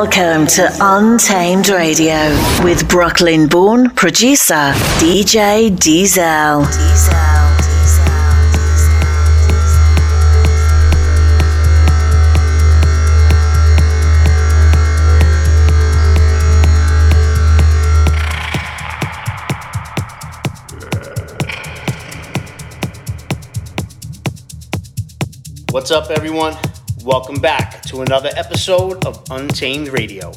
Welcome to Untamed Radio with Brooklyn born producer DJ Diesel. What's up, everyone? Welcome back to another episode of Untamed Radio. than a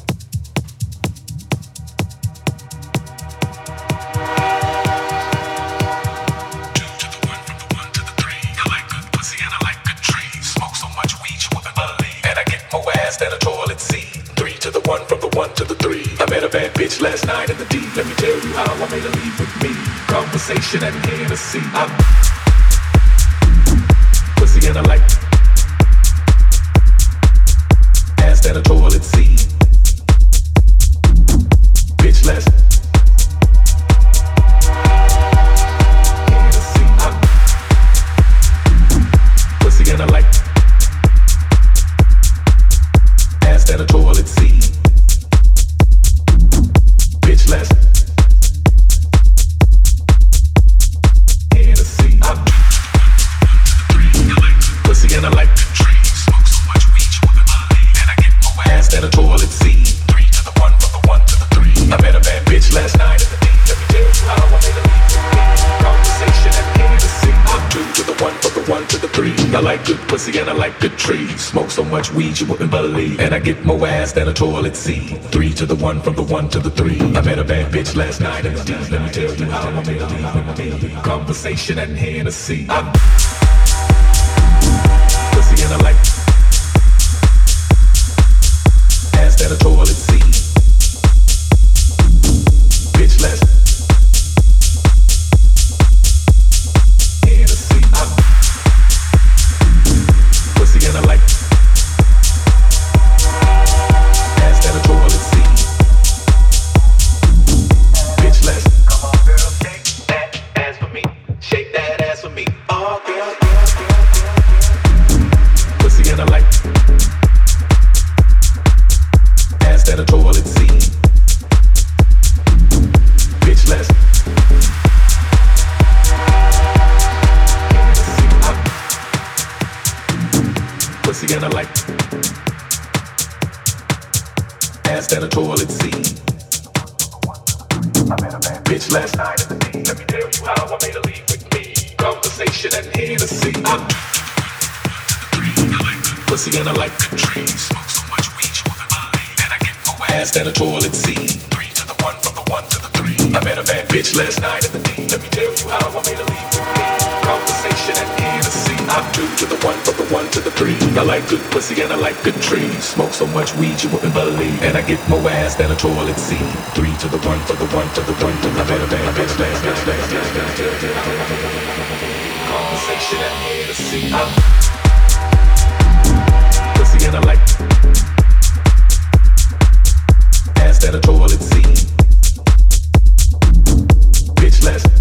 buddy. And I like good trees. Smoke so much weed, you wouldn't believe. And I get pooped ass on the toilet seat. Three to the one, from the one to the three. I met a bad bitch last night in the deep. Let me tell you how I made her leave with me. Conversation and Hennessy. I'm pussy and I like Smoke so much weed you wouldn't believe. And I get more ass than a toilet seat. Three to the one, from the one to the three. I met a bad bitch last night in the deep. Let me tell you how I me. Conversation and Hennessy. I'm pussy and I like ass than a toilet I get more ass than a toilet seat. Three to the one, from the one to the one to the I met a bad bitch last night. Conversation and Hennessy. I'm pussy and I like ass than a toilet seat. Bitch, let's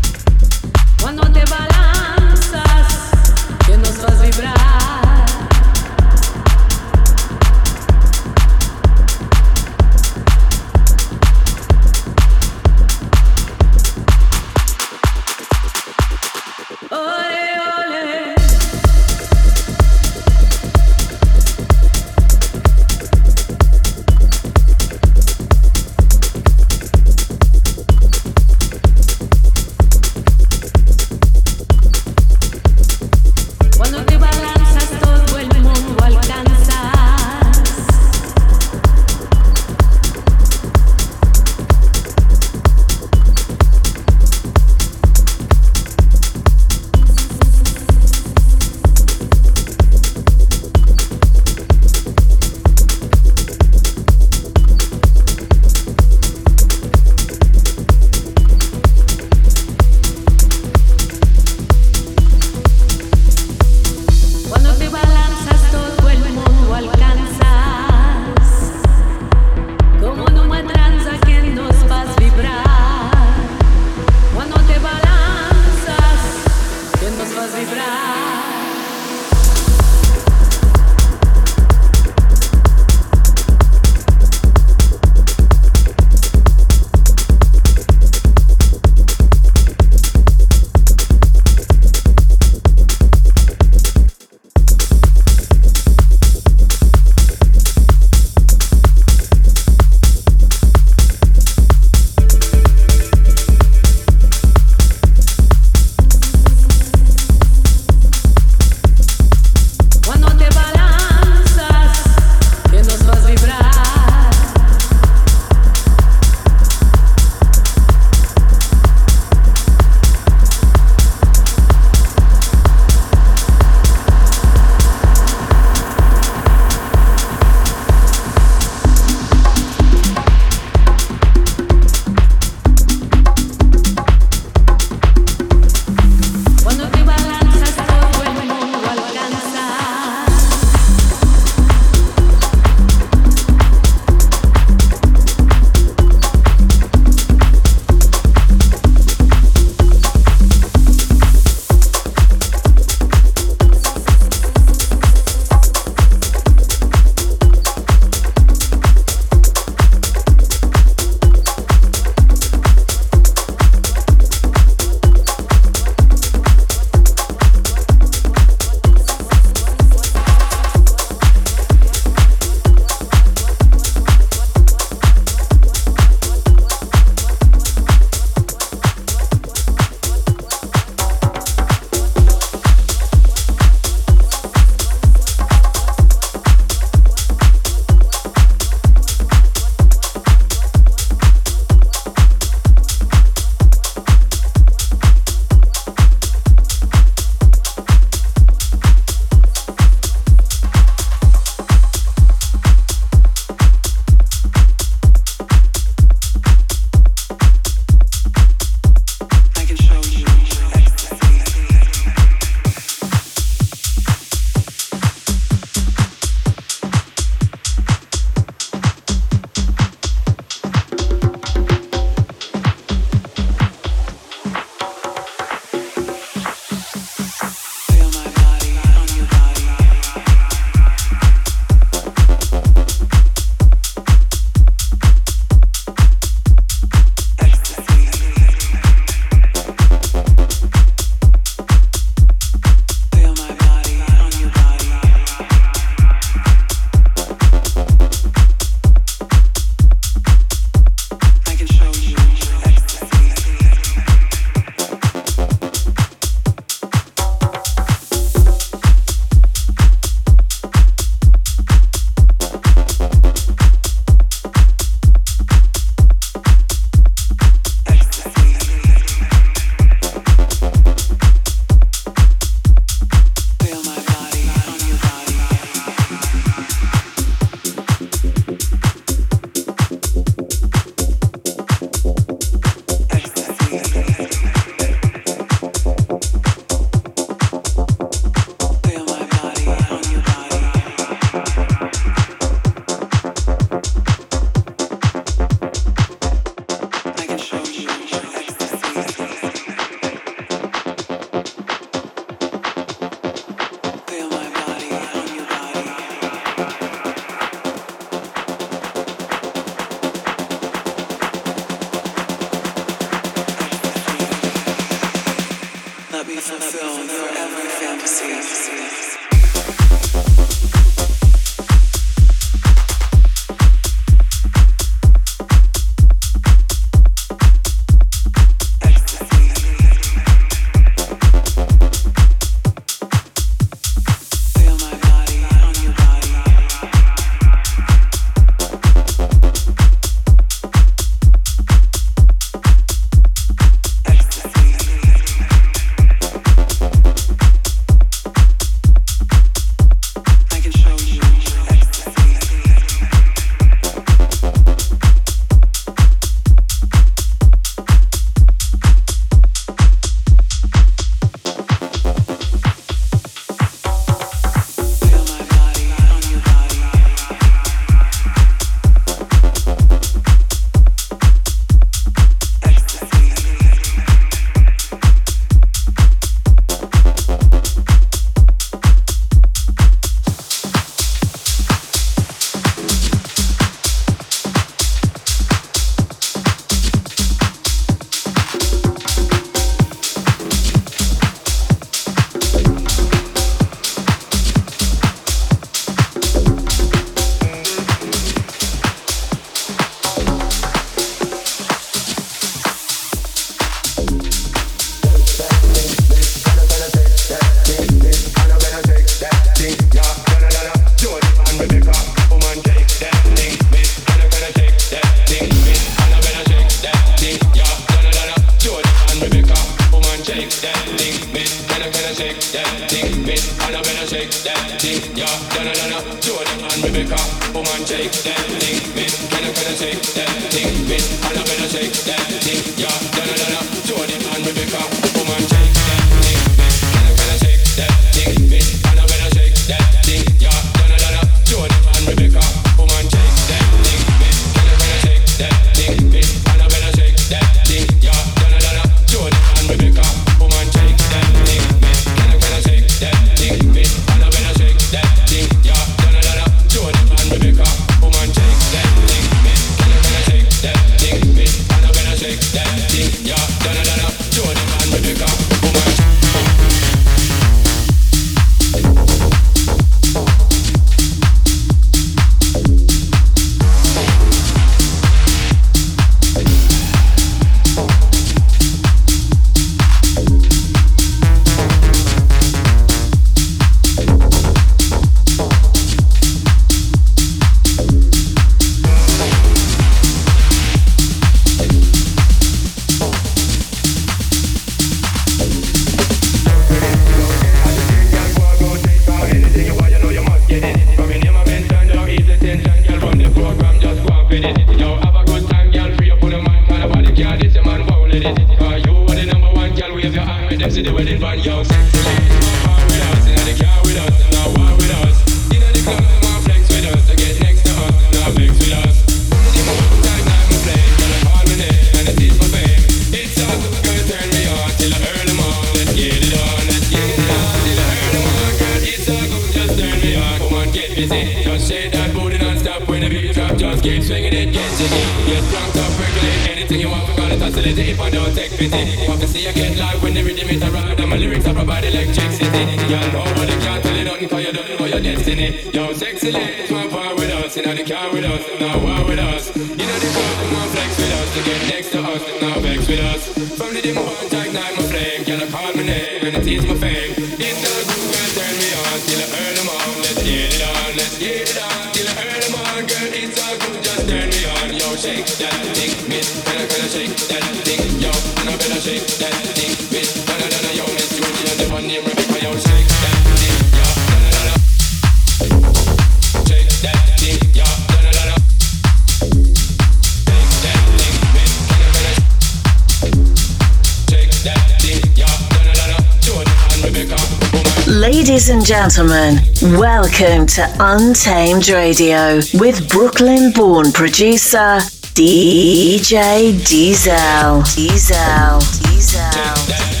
gentlemen, welcome to Untamed Radio with Brooklyn born producer DJ Diesel. Diesel. Diesel.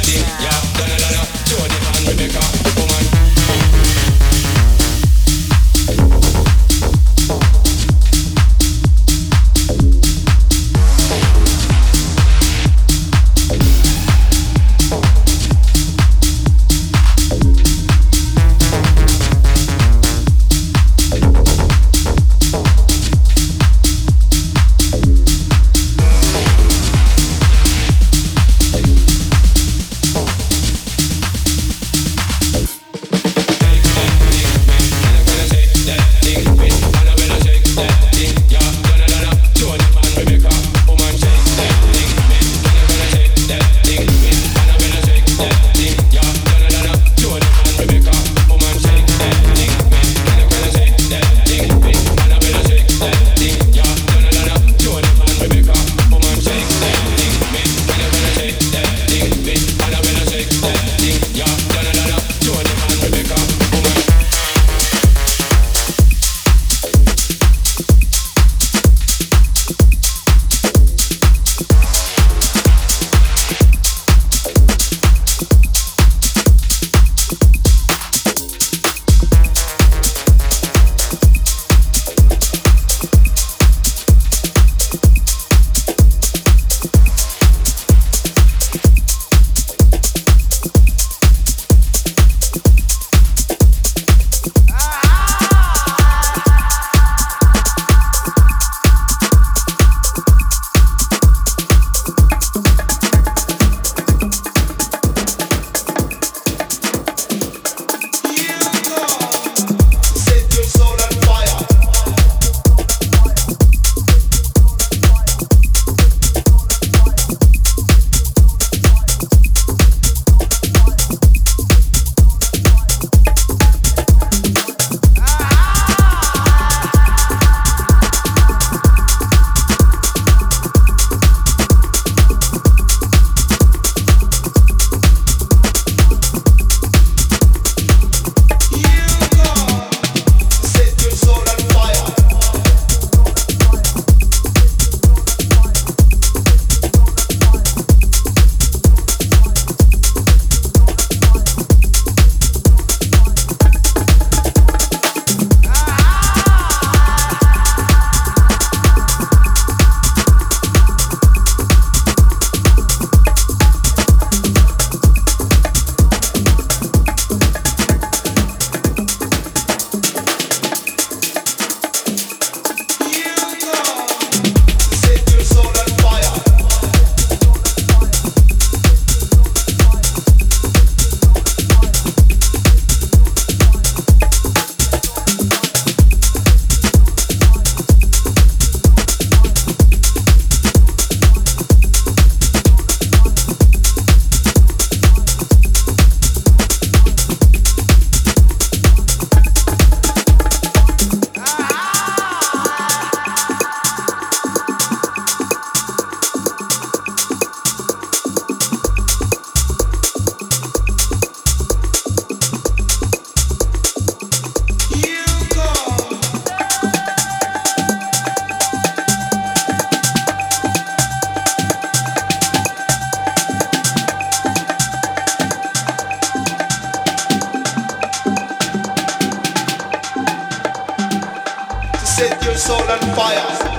soul and fire.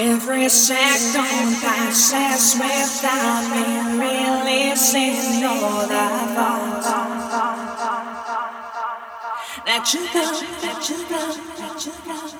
Every second passes without me releasing all the thoughts that you go, that you go, that you go,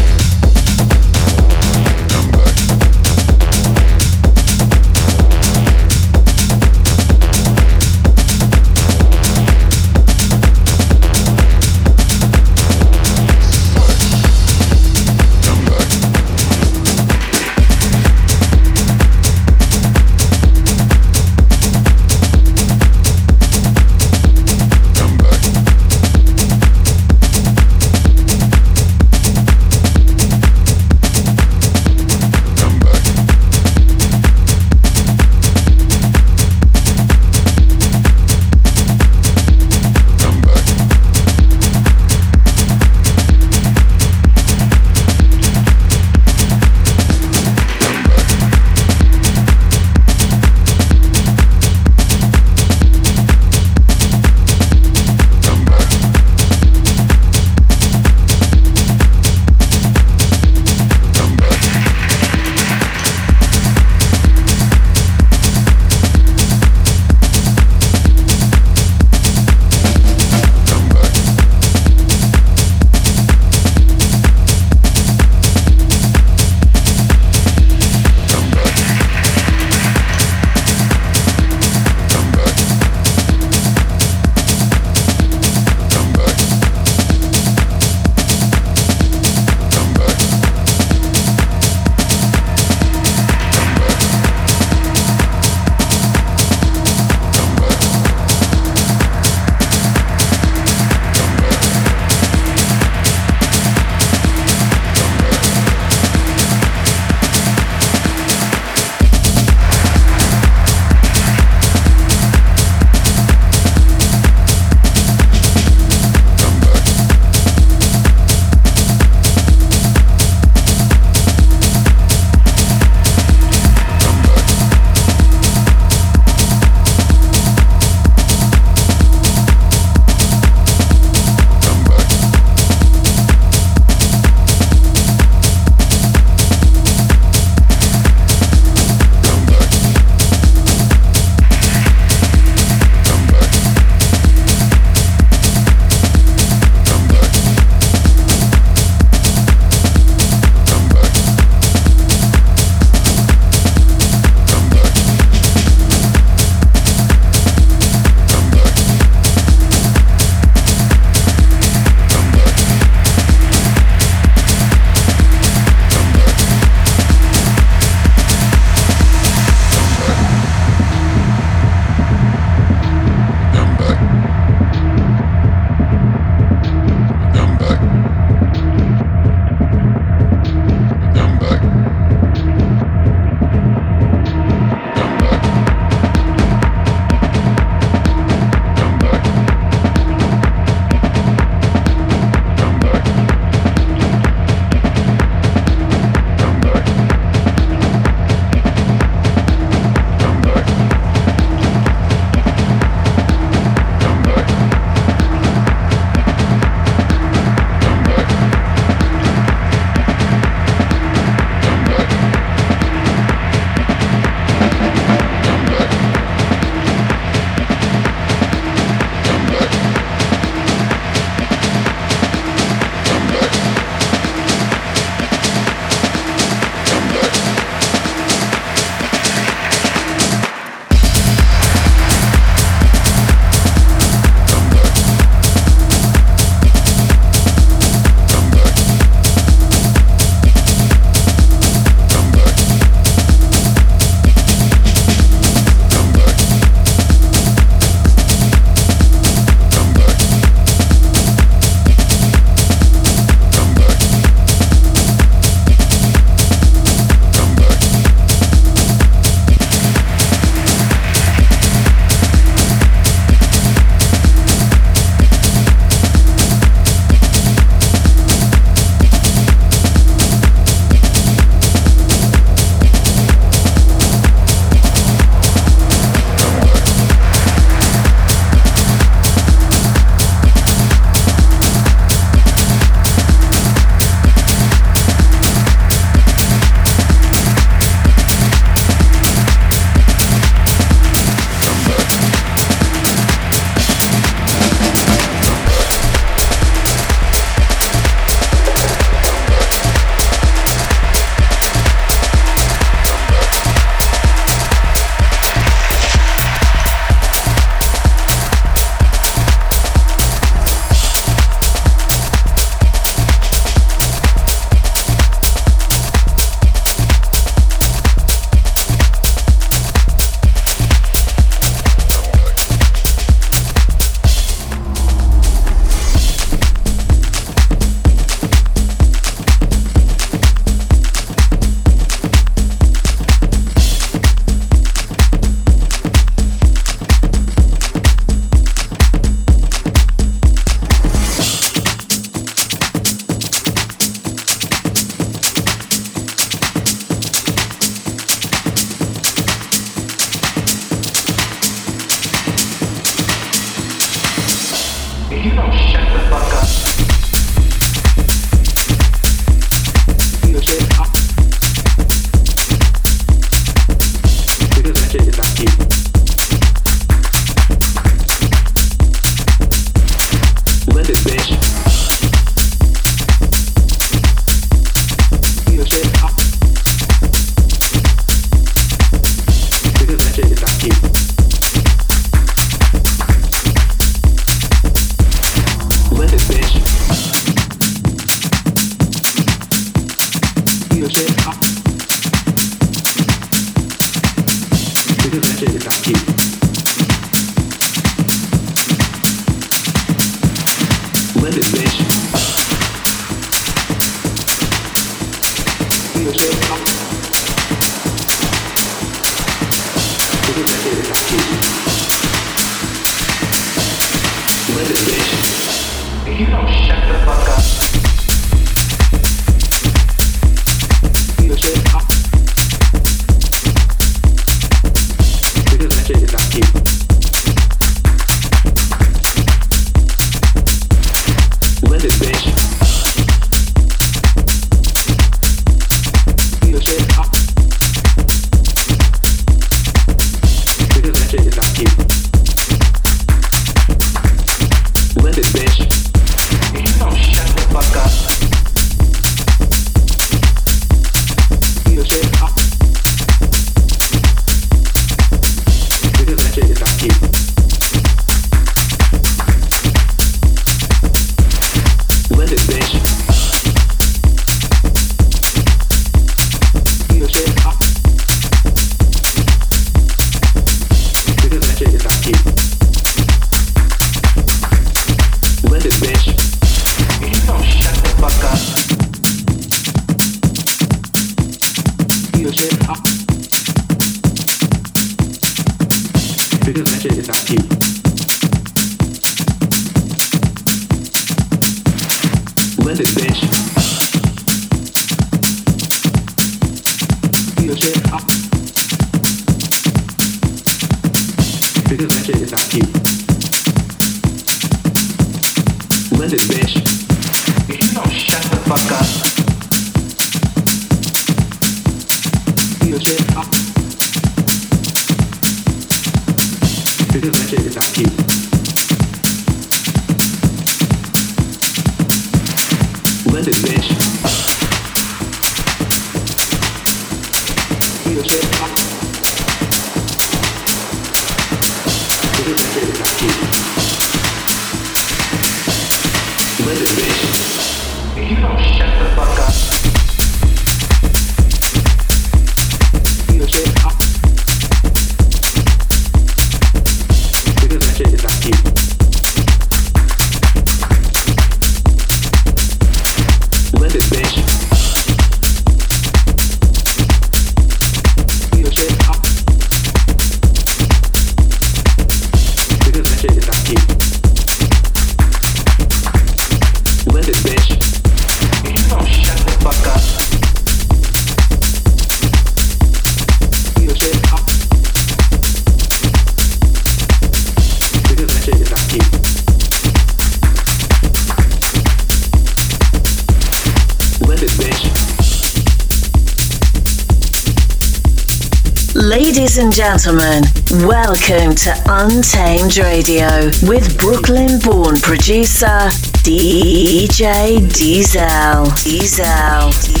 Ladies and gentlemen, welcome to Untamed Radio with Brooklyn born producer DJ Diesel. Diesel. Diesel.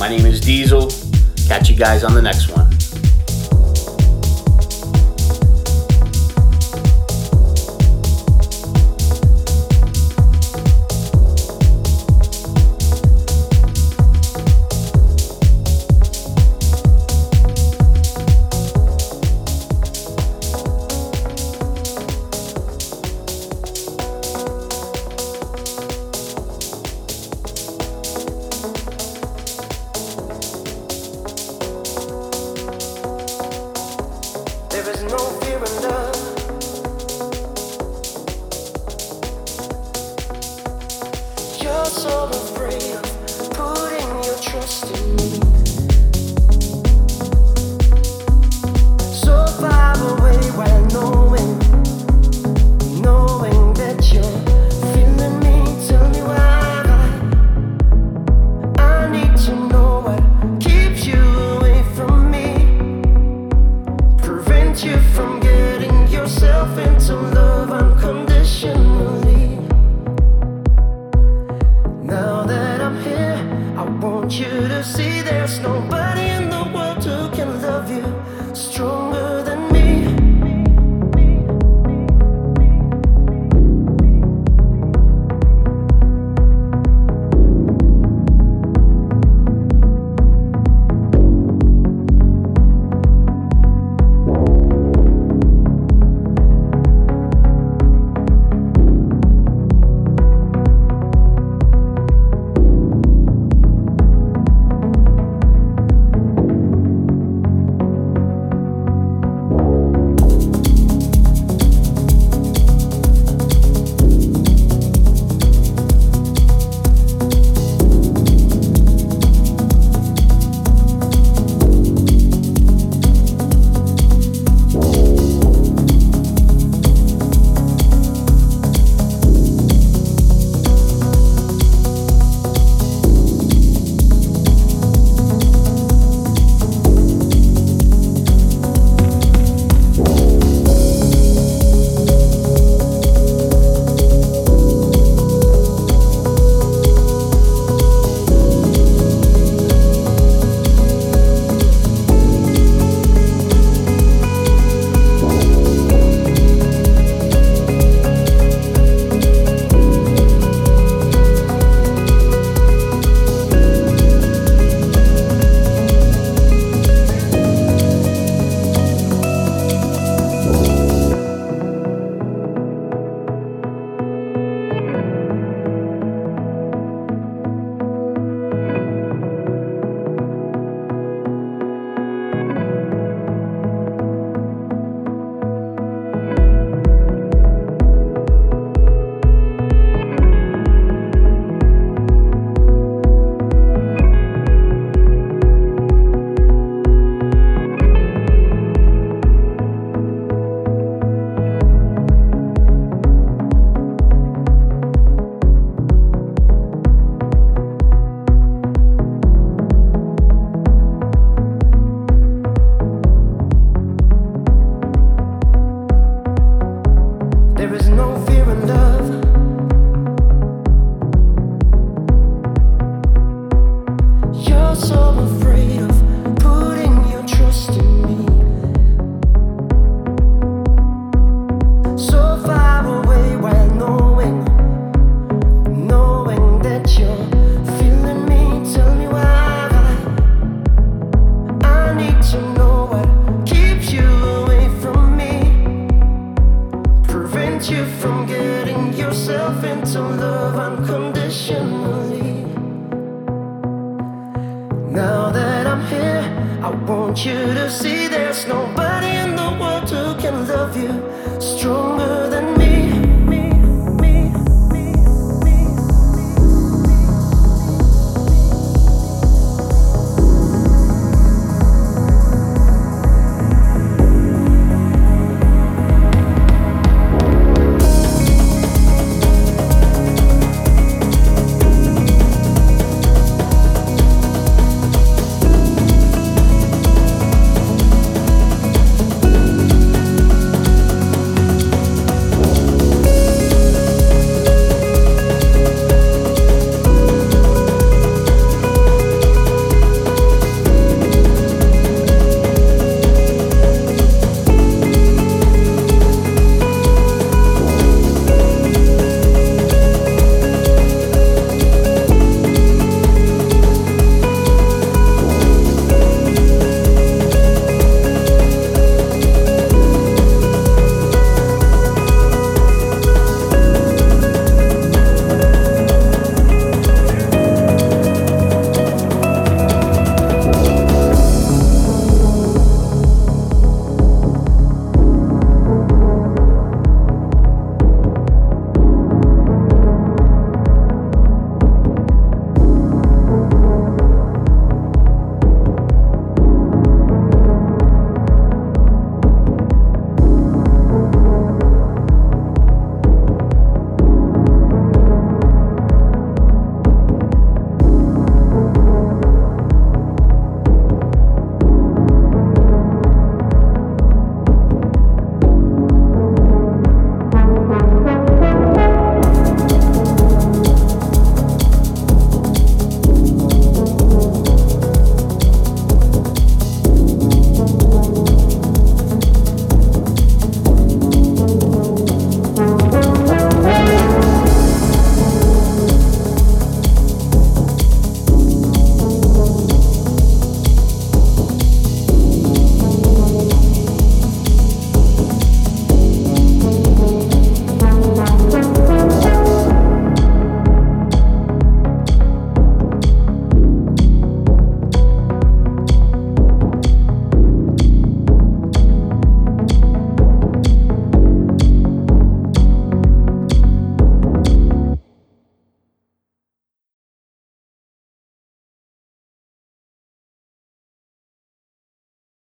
My name is Diesel. Catch you guys on the next one.